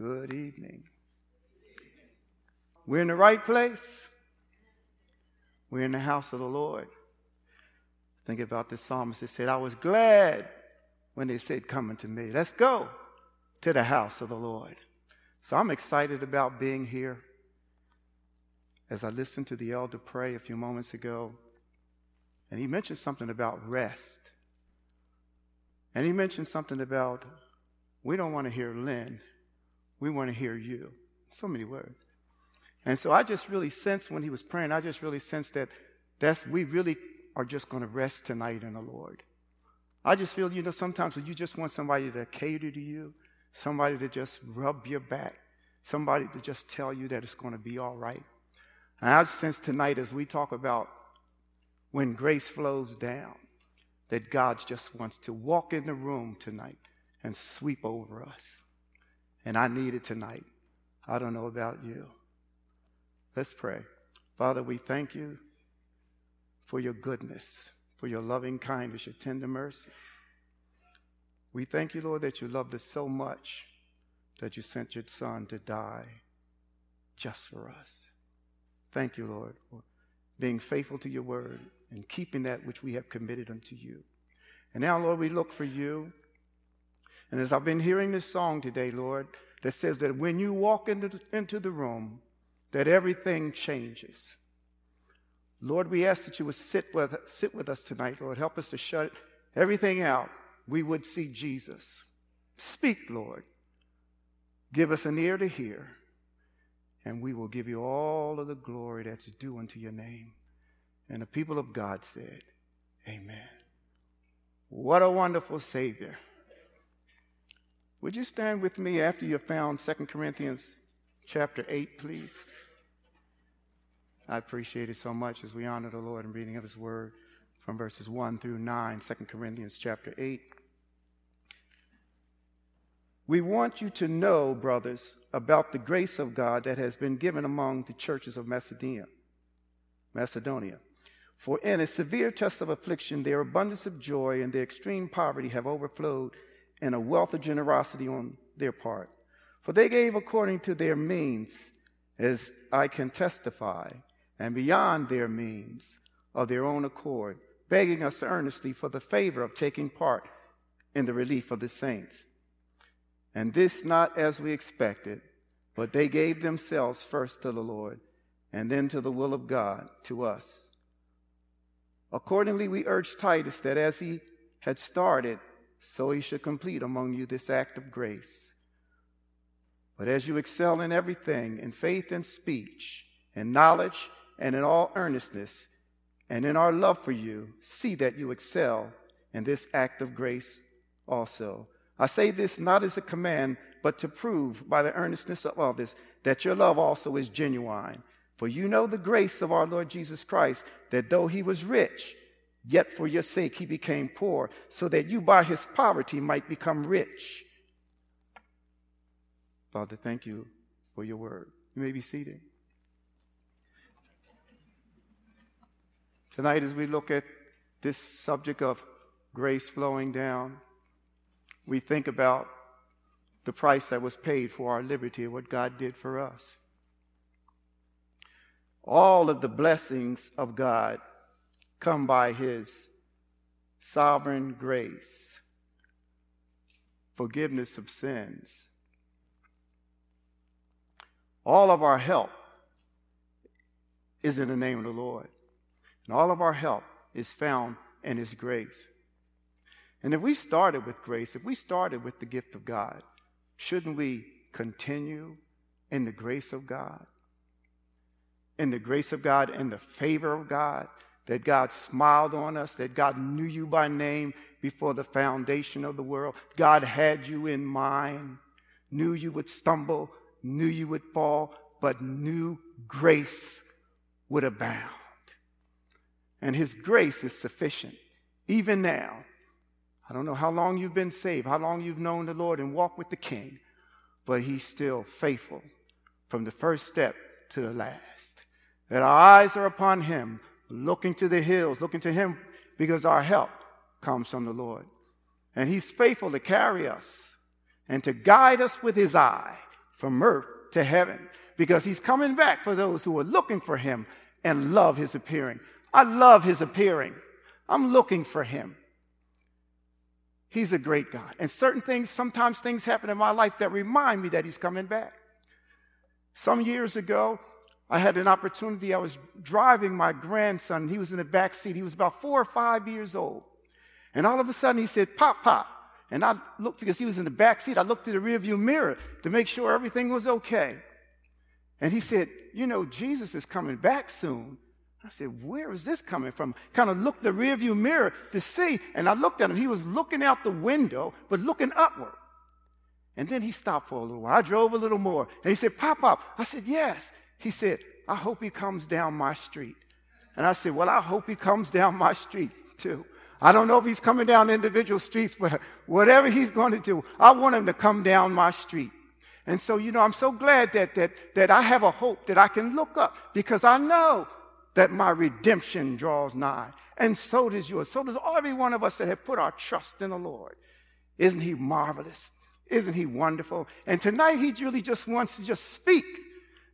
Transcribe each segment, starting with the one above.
Good evening. We're in the right place. We're in the house of the Lord. Think about the psalmist that said, I was glad when they said, Come unto me. Let's go to the house of the Lord. So I'm excited about being here. As I listened to the elder pray a few moments ago, and he mentioned something about rest. And he mentioned something about we don't want to hear Lynn, we want to hear you. So many words. And so I just really sensed when he was praying, I just really sensed that that's we really are just going to rest tonight in the Lord. I just feel, you know, sometimes when you just want somebody to cater to you, somebody to just rub your back, somebody to just tell you that it's going to be all right. And I sense tonight as we talk about when grace flows down, that God just wants to walk in the room tonight and sweep over us. And I need it tonight. I don't know about you. Let's pray. Father, we thank you for your goodness, for your loving kindness, your tender mercy. We thank you, Lord, that you loved us so much that you sent your Son to die just for us. Thank you, Lord, for being faithful to your word and keeping that which we have committed unto you. And now, Lord, we look for you. And as I've been hearing this song today, Lord, that says that when you walk into the, into the room, that everything changes. Lord, we ask that you would sit with, sit with us tonight, Lord. Help us to shut everything out. We would see Jesus. Speak, Lord. Give us an ear to hear, and we will give you all of the glory that's due unto your name. And the people of God said, Amen. What a wonderful Savior. Would you stand with me after you have found 2 Corinthians chapter 8, please? I appreciate it so much as we honor the Lord in reading of His Word from verses 1 through 9, 2 Corinthians chapter 8. We want you to know, brothers, about the grace of God that has been given among the churches of Macedonia. Macedonia. For in a severe test of affliction, their abundance of joy and their extreme poverty have overflowed in a wealth of generosity on their part. For they gave according to their means, as I can testify and beyond their means of their own accord, begging us earnestly for the favor of taking part in the relief of the saints. And this not as we expected, but they gave themselves first to the Lord, and then to the will of God, to us. Accordingly, we urge Titus that as he had started, so he should complete among you this act of grace. But as you excel in everything, in faith and speech, in knowledge, and in all earnestness, and in our love for you, see that you excel in this act of grace also. I say this not as a command, but to prove by the earnestness of others that your love also is genuine. For you know the grace of our Lord Jesus Christ, that though he was rich, yet for your sake he became poor, so that you by his poverty might become rich. Father, thank you for your word. You may be seated. Tonight, as we look at this subject of grace flowing down, we think about the price that was paid for our liberty and what God did for us. All of the blessings of God come by His sovereign grace, forgiveness of sins. All of our help is in the name of the Lord. And all of our help is found in His grace. And if we started with grace, if we started with the gift of God, shouldn't we continue in the grace of God? In the grace of God, in the favor of God, that God smiled on us, that God knew you by name before the foundation of the world. God had you in mind, knew you would stumble, knew you would fall, but knew grace would abound. And His grace is sufficient. Even now, I don't know how long you've been saved, how long you've known the Lord and walked with the King, but He's still faithful from the first step to the last. That our eyes are upon Him, looking to the hills, looking to Him because our help comes from the Lord. And He's faithful to carry us and to guide us with His eye from earth to heaven because he's coming back for those who are looking for him and love his appearing. I love his appearing. I'm looking for him. He's a great God. And certain things, sometimes things happen in my life that remind me that he's coming back. Some years ago, I had an opportunity. I was driving my grandson. He was in the back seat. He was about four or five years old. And all of a sudden he said, Pop, Pop. And I looked because he was in the back seat. I looked through the rearview mirror to make sure everything was okay. And he said, You know, Jesus is coming back soon. I said, Where is this coming from? Kind of looked the rearview mirror to see. And I looked at him. He was looking out the window, but looking upward. And then he stopped for a little while. I drove a little more. And he said, Pop Pop. I said, Yes. He said, I hope he comes down my street. And I said, Well, I hope he comes down my street too. I don't know if he's coming down individual streets, but whatever he's going to do, I want him to come down my street. And so, you know, I'm so glad that, that, that I have a hope that I can look up because I know that my redemption draws nigh. And so does yours. So does every one of us that have put our trust in the Lord. Isn't he marvelous? Isn't he wonderful? And tonight he really just wants to just speak.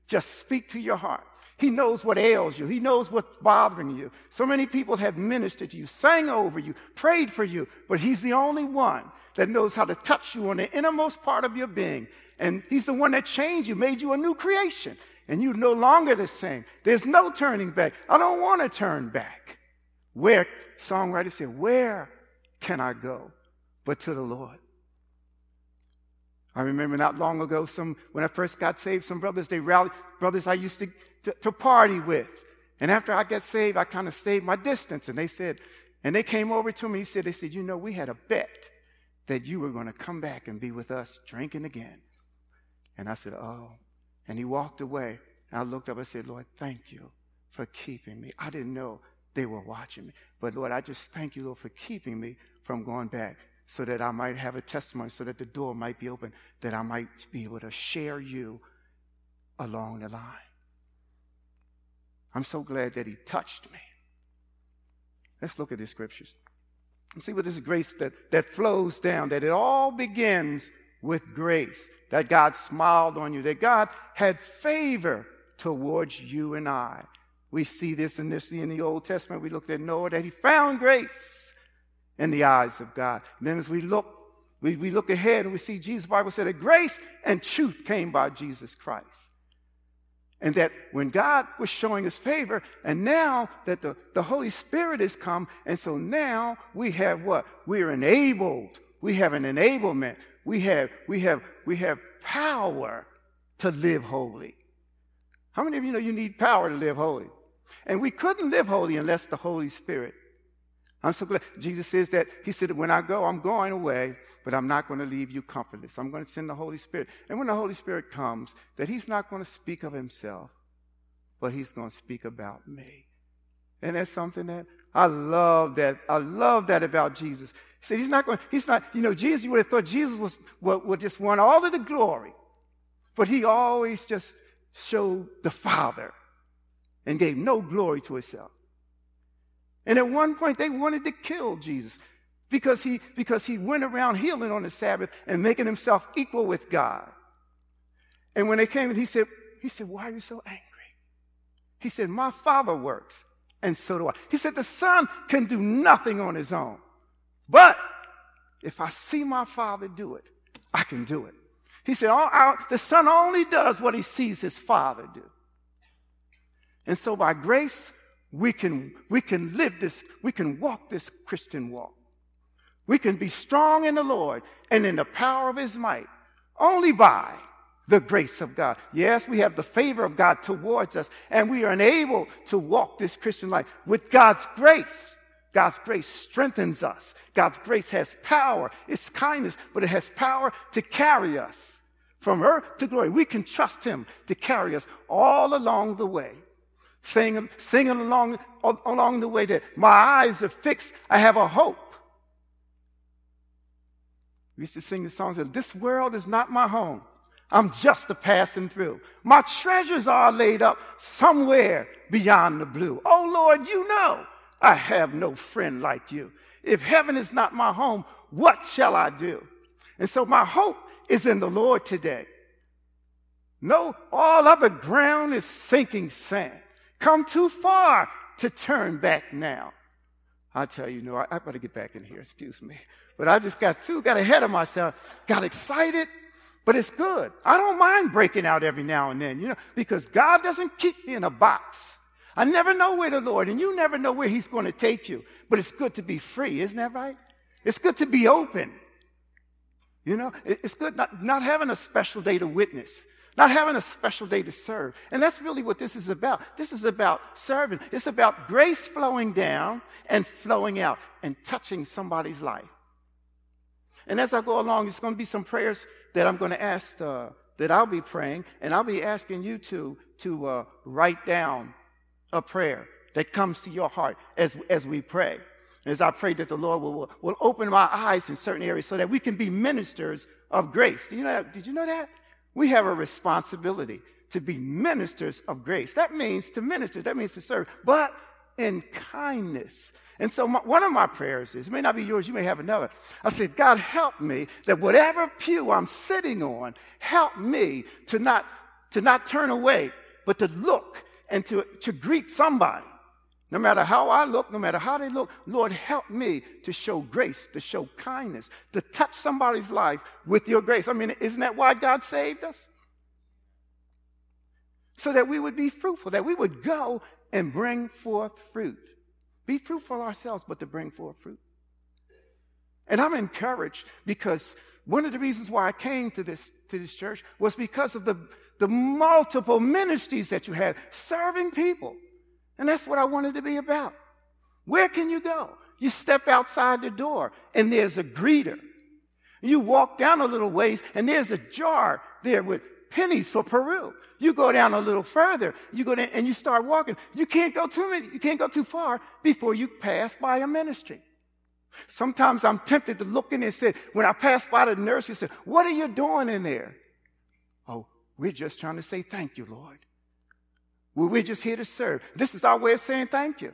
Just speak to your heart. He knows what ails you. He knows what's bothering you. So many people have ministered to you, sang over you, prayed for you, but He's the only one that knows how to touch you on the innermost part of your being. And He's the one that changed you, made you a new creation. And you're no longer the same. There's no turning back. I don't want to turn back. Where, songwriter said, where can I go but to the Lord? I remember not long ago, some when I first got saved, some brothers they rallied, brothers I used to, to, to party with. And after I got saved, I kind of stayed my distance. And they said, and they came over to me. He said, they said, you know, we had a bet that you were going to come back and be with us drinking again. And I said, oh. And he walked away. And I looked up. I said, Lord, thank you for keeping me. I didn't know they were watching me. But Lord, I just thank you, Lord, for keeping me from going back so that I might have a testimony, so that the door might be open, that I might be able to share you along the line. I'm so glad that He touched me. Let's look at the scriptures and see what this grace that, that flows down, that it all begins with grace, that God smiled on you, that God had favor towards you and I. We see this initially in the Old Testament. We looked at Noah, that he found grace in the eyes of God. And then as we look, we, we look ahead and we see Jesus, Bible said that grace and truth came by Jesus Christ. And that when God was showing us favor, and now that the, the Holy Spirit has come, and so now we have what? We're enabled. We have an enablement. We have, we have, we have power to live holy. How many of you know you need power to live holy? And we couldn't live holy unless the Holy Spirit I'm so glad. Jesus says that, He said, when I go, I'm going away, but I'm not going to leave you comfortless. I'm going to send the Holy Spirit. And when the Holy Spirit comes, that He's not going to speak of Himself, but He's going to speak about me. And that's something that I love that. I love that about Jesus. He said, He's not going, He's not, you know, Jesus, you would have thought Jesus was, would, would just want all of the glory. But He always just showed the Father and gave no glory to Himself. And at one point, they wanted to kill Jesus because he, because he went around healing on the Sabbath and making himself equal with God. And when they came, he said, he said, why are you so angry? He said, my father works and so do I. He said, the son can do nothing on his own. But if I see my father do it, I can do it. He said, oh, the son only does what he sees his father do. And so by grace, we can, we can live this, we can walk this Christian walk. We can be strong in the Lord and in the power of his might only by the grace of God. Yes, we have the favor of God towards us, and we are enabled to walk this Christian life with God's grace. God's grace strengthens us. God's grace has power. It's kindness, but it has power to carry us from earth to glory. We can trust Him to carry us all along the way singing, singing along, along the way that my eyes are fixed. I have a hope. We used to sing the songs that this world is not my home. I'm just a passing through. My treasures are laid up somewhere beyond the blue. Oh Lord, you know I have no friend like you. If heaven is not my home, what shall I do? And so my hope is in the Lord today. No, all other ground is sinking sand. Come too far to turn back now. I tell you, no, I, I better get back in here, excuse me. But I just got too, got ahead of myself, got excited, but it's good. I don't mind breaking out every now and then, you know, because God doesn't keep me in a box. I never know where the Lord, and you never know where He's going to take you. But it's good to be free, isn't that right? It's good to be open. You know, it's good not, not having a special day to witness, not having a special day to serve. And that's really what this is about. This is about serving. It's about grace flowing down and flowing out and touching somebody's life. And as I go along, it's going to be some prayers that I'm going to ask, uh, that I'll be praying, and I'll be asking you to, to uh, write down a prayer that comes to your heart as, as we pray. As I pray that the Lord will, will, open my eyes in certain areas so that we can be ministers of grace. Do you know that? Did you know that? We have a responsibility to be ministers of grace. That means to minister, that means to serve, but in kindness. And so my, one of my prayers is, it may not be yours, you may have another. I said, God, help me that whatever pew I'm sitting on, help me to not, to not turn away, but to look and to, to greet somebody. No matter how I look, no matter how they look, Lord, help me to show grace, to show kindness, to touch somebody's life with your grace. I mean, isn't that why God saved us? So that we would be fruitful, that we would go and bring forth fruit. Be fruitful ourselves, but to bring forth fruit. And I'm encouraged because one of the reasons why I came to this, to this church was because of the, the multiple ministries that you have serving people. And that's what I wanted to be about. Where can you go? You step outside the door and there's a greeter. You walk down a little ways and there's a jar there with pennies for Peru. You go down a little further, you go down and you start walking. You can't go too many, you can't go too far before you pass by a ministry. Sometimes I'm tempted to look in and say, when I pass by the nurse, you say, What are you doing in there? Oh, we're just trying to say thank you, Lord. We're just here to serve. This is our way of saying thank you.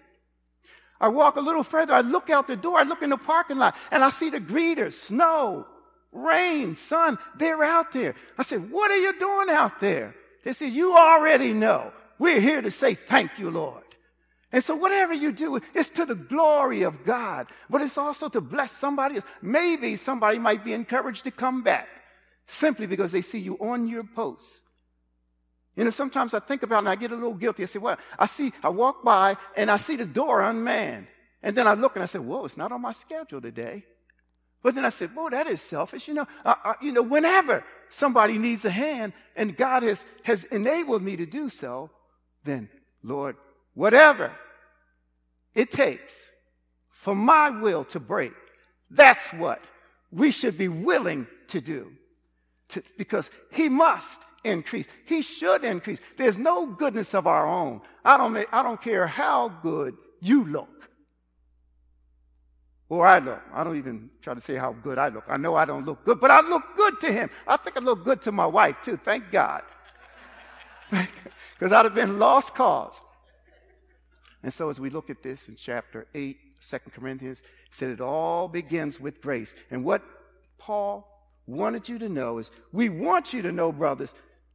I walk a little further. I look out the door. I look in the parking lot and I see the greeters, snow, rain, sun. They're out there. I said, What are you doing out there? They said, You already know. We're here to say thank you, Lord. And so, whatever you do, it's to the glory of God, but it's also to bless somebody else. Maybe somebody might be encouraged to come back simply because they see you on your post. You know, sometimes I think about it and I get a little guilty. I say, well, I see, I walk by and I see the door unmanned. And then I look and I say, whoa, it's not on my schedule today. But then I said, whoa, that is selfish. You know, you know, whenever somebody needs a hand and God has, has enabled me to do so, then Lord, whatever it takes for my will to break, that's what we should be willing to do. To, because he must increase. He should increase. There's no goodness of our own. I don't, I don't care how good you look or I look. I don't even try to say how good I look. I know I don't look good, but I look good to him. I think I look good to my wife too. Thank God. Because I'd have been lost cause. And so as we look at this in chapter 8, 2 Corinthians, it said it all begins with grace. And what Paul wanted you to know is we want you to know, brothers,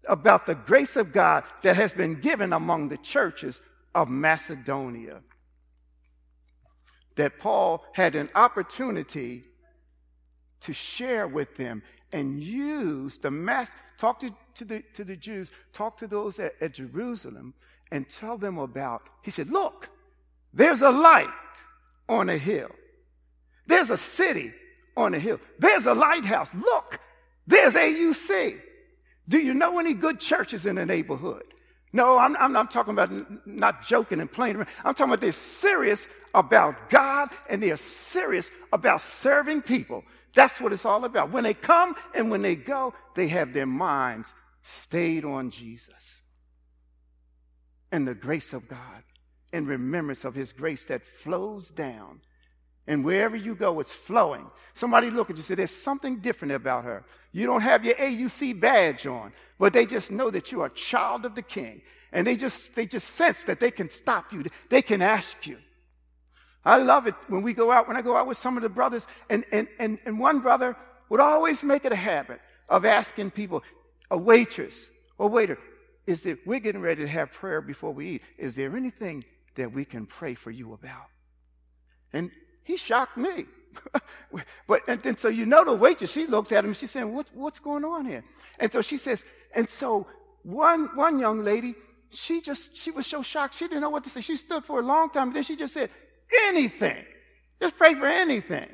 about the grace of God that has been given among the churches of Macedonia. That Paul had an opportunity to share with them and use the mass, talk to, to, the, to the Jews, talk to those at, at Jerusalem, and tell them about. He said, Look, there's a light on a hill, there's a city on a hill, there's a lighthouse. Look, there's AUC. Do you know any good churches in the neighborhood? No, I'm, I'm, I'm talking about not joking and playing around. I'm talking about they're serious about God and they're serious about serving people. That's what it's all about. When they come and when they go, they have their minds stayed on Jesus and the grace of God and remembrance of his grace that flows down. And wherever you go, it's flowing. Somebody look at you and say, There's something different about her. You don't have your AUC badge on, but they just know that you're a child of the king. And they just, they just sense that they can stop you. They can ask you. I love it when we go out, when I go out with some of the brothers, and, and, and, and one brother would always make it a habit of asking people, a waitress or waiter, is there, we're getting ready to have prayer before we eat. Is there anything that we can pray for you about? And he shocked me. but and then so you know the waitress, she looked at him, She saying, What's what's going on here? And so she says, and so one one young lady, she just she was so shocked, she didn't know what to say. She stood for a long time, and then she just said, anything. Just pray for anything.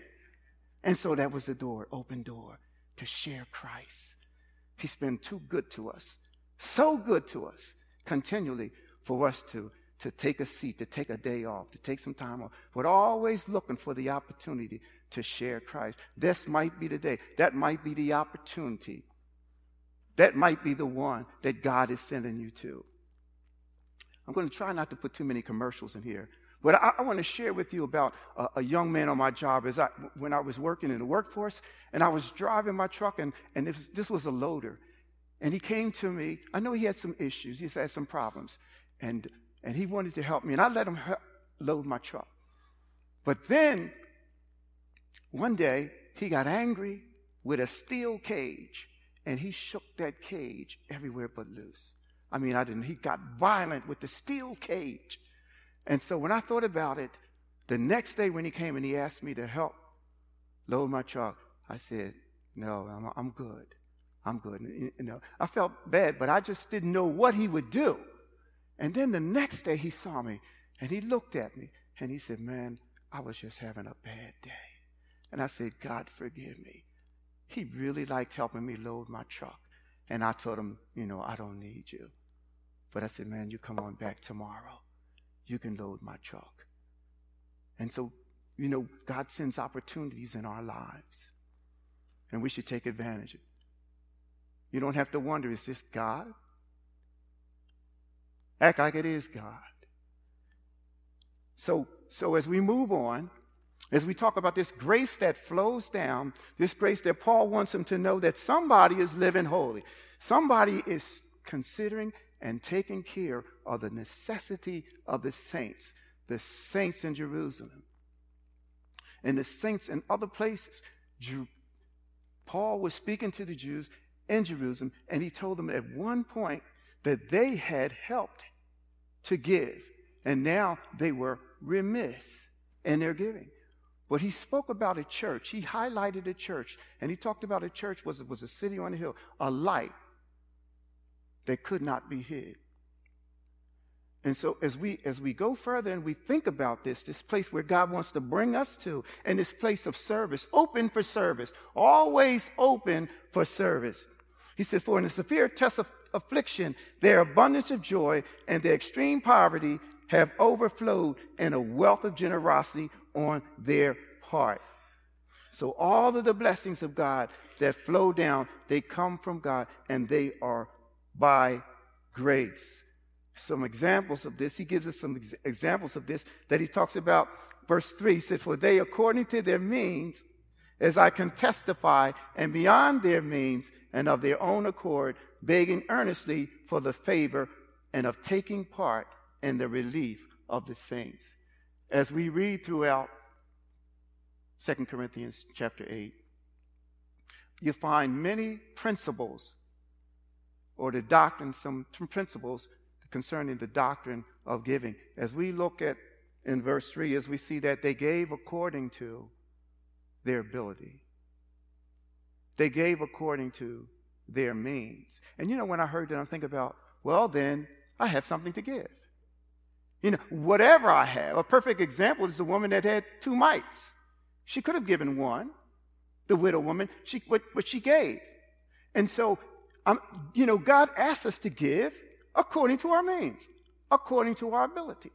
And so that was the door, open door to share Christ. He's been too good to us, so good to us continually for us to, to take a seat, to take a day off, to take some time off, but always looking for the opportunity to share Christ. This might be the day. That might be the opportunity. That might be the one that God is sending you to. I'm going to try not to put too many commercials in here. But I, I want to share with you about a, a, young man on my job as I, when I was working in the workforce, and I was driving my truck, and, and this, this was a loader. And he came to me. I know he had some issues, He's had some problems, and, and he wanted to help me, and I let him help load my truck. But then, one day, he got angry with a steel cage, and he shook that cage everywhere but loose. I mean, I didn't, he got violent with the steel cage. And so when I thought about it, the next day when he came and he asked me to help load my truck, I said, no, I'm, I'm good. I'm good. You know, I felt bad, but I just didn't know what he would do. And then the next day he saw me and he looked at me and he said, man, I was just having a bad day. And I said, God, forgive me. He really liked helping me load my truck. And I told him, you know, I don't need you. But I said, man, you come on back tomorrow you can load my truck. And so, you know, God sends opportunities in our lives, and we should take advantage of it. You don't have to wonder, is this God? Act like it is God. So, so as we move on, as we talk about this grace that flows down, this grace that Paul wants him to know that somebody is living holy. Somebody is considering and taking care of the necessity of the saints, the saints in Jerusalem, and the saints in other places. Paul was speaking to the Jews in Jerusalem, and he told them at one point that they had helped to give, and now they were remiss in their giving. But he spoke about a church. He highlighted a church, and he talked about a church was, was a city on a hill, a light that could not be hid. And so as we as we go further and we think about this, this place where God wants to bring us to, and this place of service, open for service, always open for service. He says, For in the severe test of affliction, their abundance of joy and their extreme poverty have overflowed in a wealth of generosity on their part. So all of the blessings of God that flow down, they come from God and they are by grace. Some examples of this, he gives us some ex- examples of this that he talks about. Verse 3 says, For they, according to their means, as I can testify, and beyond their means, and of their own accord, begging earnestly for the favor and of taking part in the relief of the saints. As we read throughout 2 Corinthians chapter 8, you find many principles or the doctrine, some principles concerning the doctrine of giving. As we look at in verse 3, as we see that they gave according to their ability, they gave according to their means. And you know, when I heard that, I'm thinking about, well, then I have something to give. You know, whatever I have. A perfect example is the woman that had two mites. She could have given one, the widow woman, she, but, but she gave. And so um, you know, God asks us to give according to our means, according to our ability.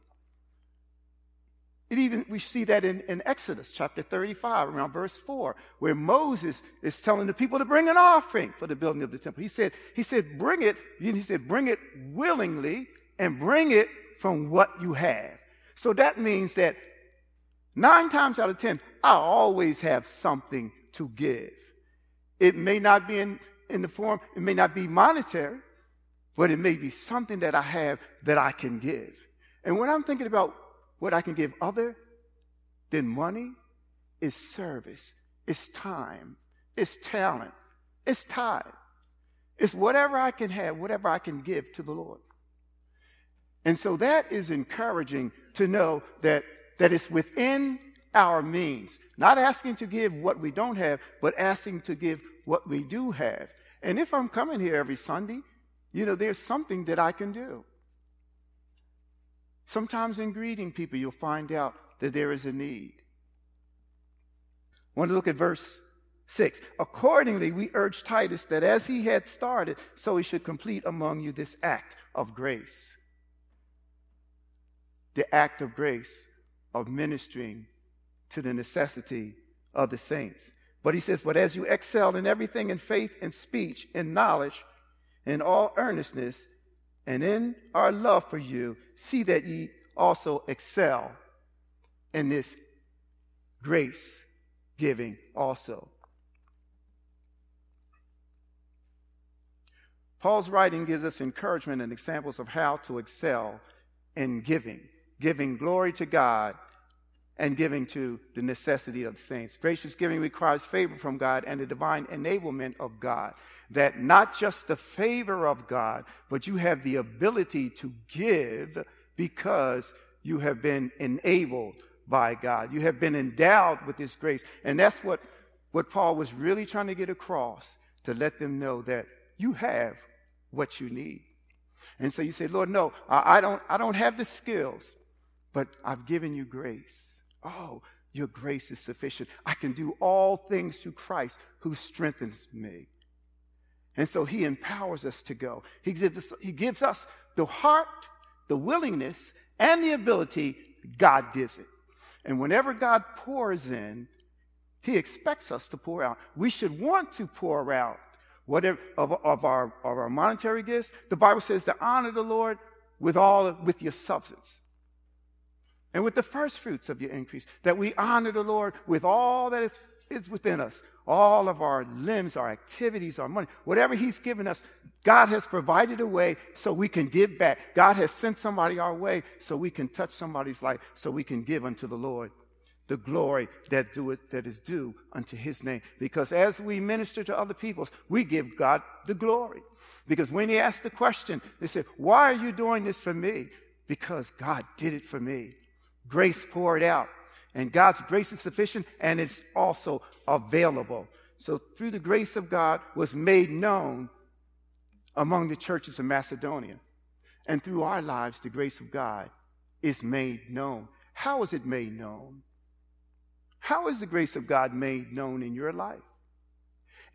It even we see that in, in Exodus chapter 35, around verse 4, where Moses is telling the people to bring an offering for the building of the temple. He said, he said, bring it, he said, bring it willingly and bring it from what you have. So that means that nine times out of ten, I always have something to give. It may not be in in the form, it may not be monetary, but it may be something that I have that I can give. And when I'm thinking about what I can give other than money, is service, it's time, it's talent, it's time. It's whatever I can have, whatever I can give to the Lord. And so that is encouraging to know that, that it's within our means. Not asking to give what we don't have, but asking to give what we do have. And if I'm coming here every Sunday, you know, there's something that I can do. Sometimes in greeting people, you'll find out that there is a need. Want to look at verse 6. Accordingly, we urge Titus that as he had started, so he should complete among you this act of grace. The act of grace of ministering to the necessity of the saints. But he says, But as you excel in everything in faith and speech, in knowledge, in all earnestness, and in our love for you, see that ye also excel in this grace giving also. Paul's writing gives us encouragement and examples of how to excel in giving, giving glory to God and giving to the necessity of the saints. Gracious giving requires favor from God and the divine enablement of God. That not just the favor of God, but you have the ability to give because you have been enabled by God. You have been endowed with His grace. And that's what, what Paul was really trying to get across to let them know that you have what you need. And so you say, Lord, no, I, I don't, I don't have the skills, but I've given you grace. Oh, your grace is sufficient. I can do all things through Christ who strengthens me. And so he empowers us to go. He gives us, he gives us the heart, the willingness, and the ability. God gives it. And whenever God pours in, he expects us to pour out. We should want to pour out whatever of, of, our, of our monetary gifts. The Bible says to honor the Lord with all with your substance and with the first fruits of your increase, that we honor the Lord with all that is within us, all of our limbs, our activities, our money, whatever He's given us, God has provided a way so we can give back. God has sent somebody our way so we can touch somebody's life, so we can give unto the Lord the glory that, do it, that is due unto His name. Because as we minister to other peoples, we give God the glory. Because when He asked the question, they said, Why are you doing this for me? Because God did it for me grace poured out. And God's grace is sufficient and it's also available. So through the grace of God was made known among the churches of Macedonia. And through our lives, the grace of God is made known. How is it made known? How is the grace of God made known in your life?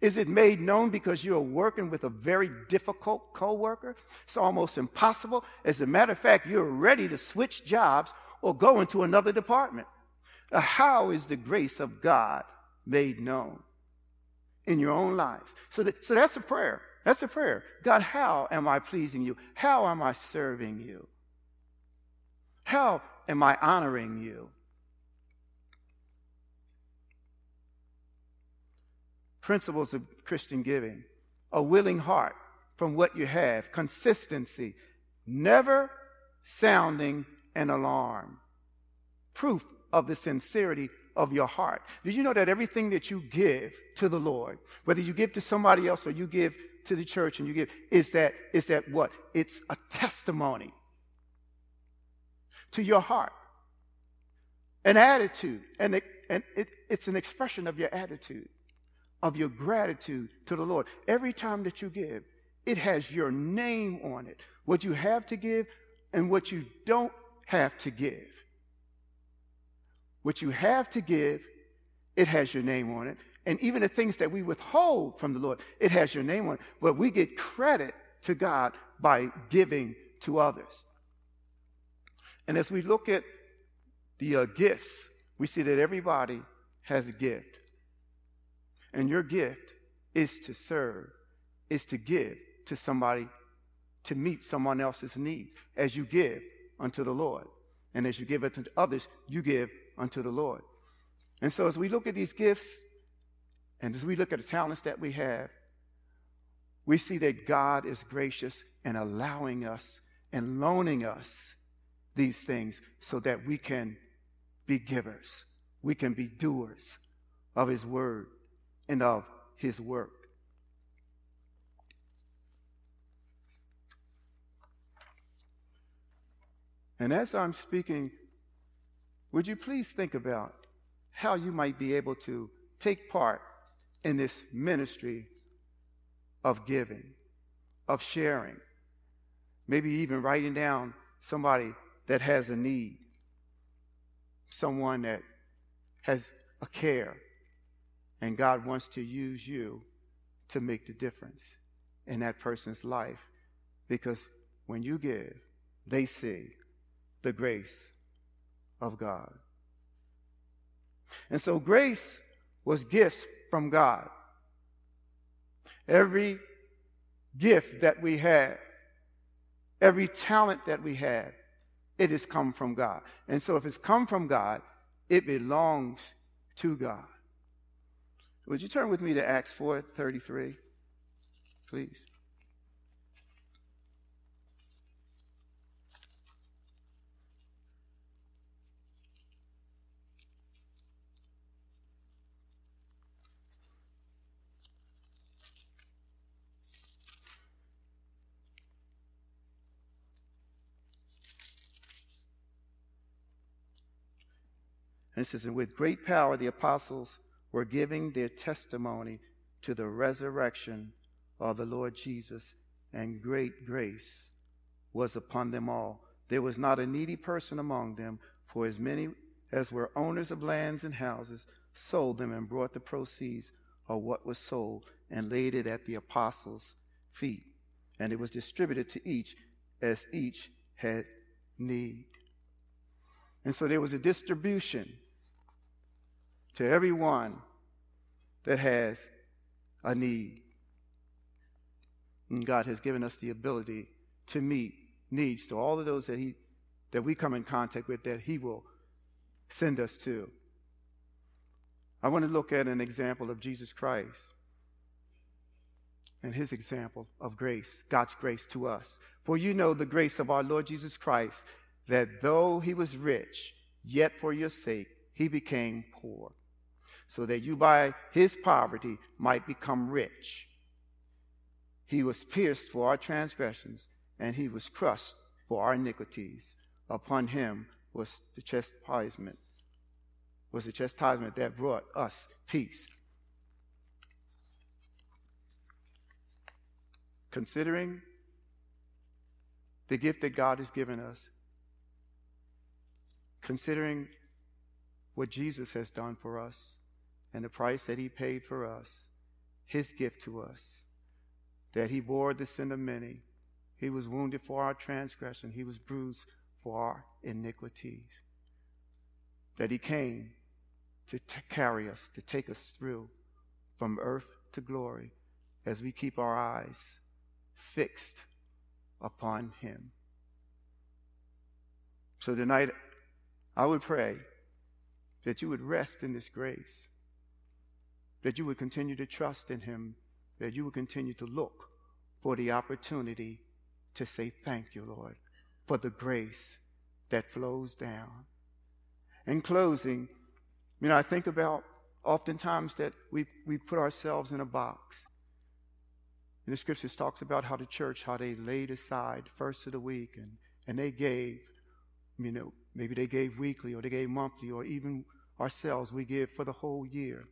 Is it made known because you're working with a very difficult coworker? It's almost impossible. As a matter of fact, you're ready to switch jobs or go into another department. Uh, how is the grace of God made known in your own lives? So, that, so that's a prayer. That's a prayer. God, how am I pleasing you? How am I serving you? How am I honoring you? Principles of Christian giving a willing heart from what you have, consistency, never sounding an alarm. Proof of the sincerity of your heart. Did you know that everything that you give to the Lord, whether you give to somebody else or you give to the church and you give, is that, is that what? It's a testimony to your heart, an attitude, and, it, and it, it's an expression of your attitude, of your gratitude to the Lord. Every time that you give, it has your name on it. What you have to give and what you don't have to give. What you have to give, it has your name on it. And even the things that we withhold from the Lord, it has your name on it. But we get credit to God by giving to others. And as we look at the uh, gifts, we see that everybody has a gift. And your gift is to serve, is to give to somebody to meet someone else's needs. As you give, unto the Lord. And as you give it to others, you give unto the Lord. And so, as we look at these gifts and as we look at the talents that we have, we see that God is gracious and allowing us and loaning us these things so that we can be givers, we can be doers of His word and of His work. And as I'm speaking would you please think about how you might be able to take part in this ministry of giving, of sharing, maybe even writing down somebody that has a need, someone that has a care, and God wants to use you to make the difference in that person's life. Because when you give, they see the grace of God. And so grace was gifts from God. Every gift that we have, every talent that we have, it has come from God. And so if it's come from God, it belongs to God. Would you turn with me to Acts 4:33, please? And it says, And with great power the apostles were giving their testimony to the resurrection of the Lord Jesus, and great grace was upon them all. There was not a needy person among them, for as many as were owners of lands and houses sold them and brought the proceeds of what was sold and laid it at the apostles' feet. And it was distributed to each as each had need. And so there was a distribution to everyone that has a need. And God has given us the ability to meet needs to all of those that He that we come in contact with that He will send us to. I want to look at an example of Jesus Christ and his example of grace, God's grace to us. For you know the grace of our Lord Jesus Christ, that though he was rich, yet for your sake he became poor so that you by his poverty might become rich. He was pierced for our transgressions, and he was crushed for our iniquities. Upon him was the chastisement, was the chastisement that brought us peace. Considering the gift that God has given us, considering what Jesus has done for us, and the price that he paid for us, his gift to us, that he bore the sin of many. He was wounded for our transgression, he was bruised for our iniquities. That he came to t- carry us, to take us through from earth to glory as we keep our eyes fixed upon him. So tonight, I would pray that you would rest in this grace that you would continue to trust in him, that you would continue to look for the opportunity to say thank you, Lord, for the grace that flows down. In closing, you know, I think about oftentimes that we, we put ourselves in a box. And the scriptures talks about how the church, how they laid aside first of the week and, and they gave, you know, maybe they gave weekly or they gave monthly or even ourselves, we give for the whole year.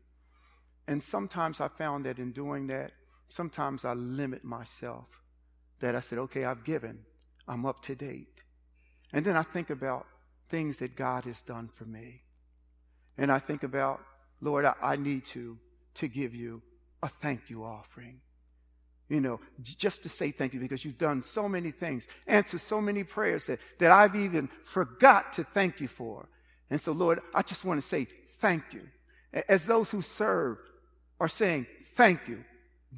And sometimes I found that in doing that, sometimes I limit myself. That I said, okay, I've given, I'm up to date. And then I think about things that God has done for me. And I think about, Lord, I, I need to, to give you a thank you offering. You know, just to say thank you because you've done so many things, answered so many prayers that, that I've even forgot to thank you for. And so, Lord, I just want to say thank you. As those who serve, are saying thank you,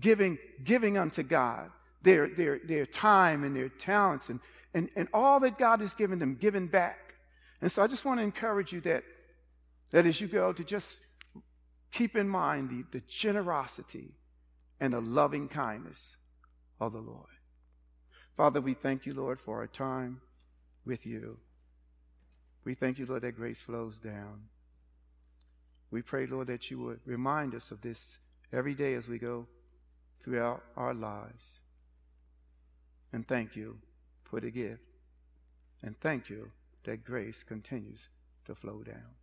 giving, giving unto God their, their, their time and their talents and, and, and all that God has given them, given back. And so I just want to encourage you that, that as you go to just keep in mind the, the generosity and the loving kindness of the Lord. Father, we thank you, Lord, for our time with you. We thank you, Lord, that grace flows down. We pray, Lord, that you would remind us of this every day as we go throughout our lives. And thank you for the gift. And thank you that grace continues to flow down.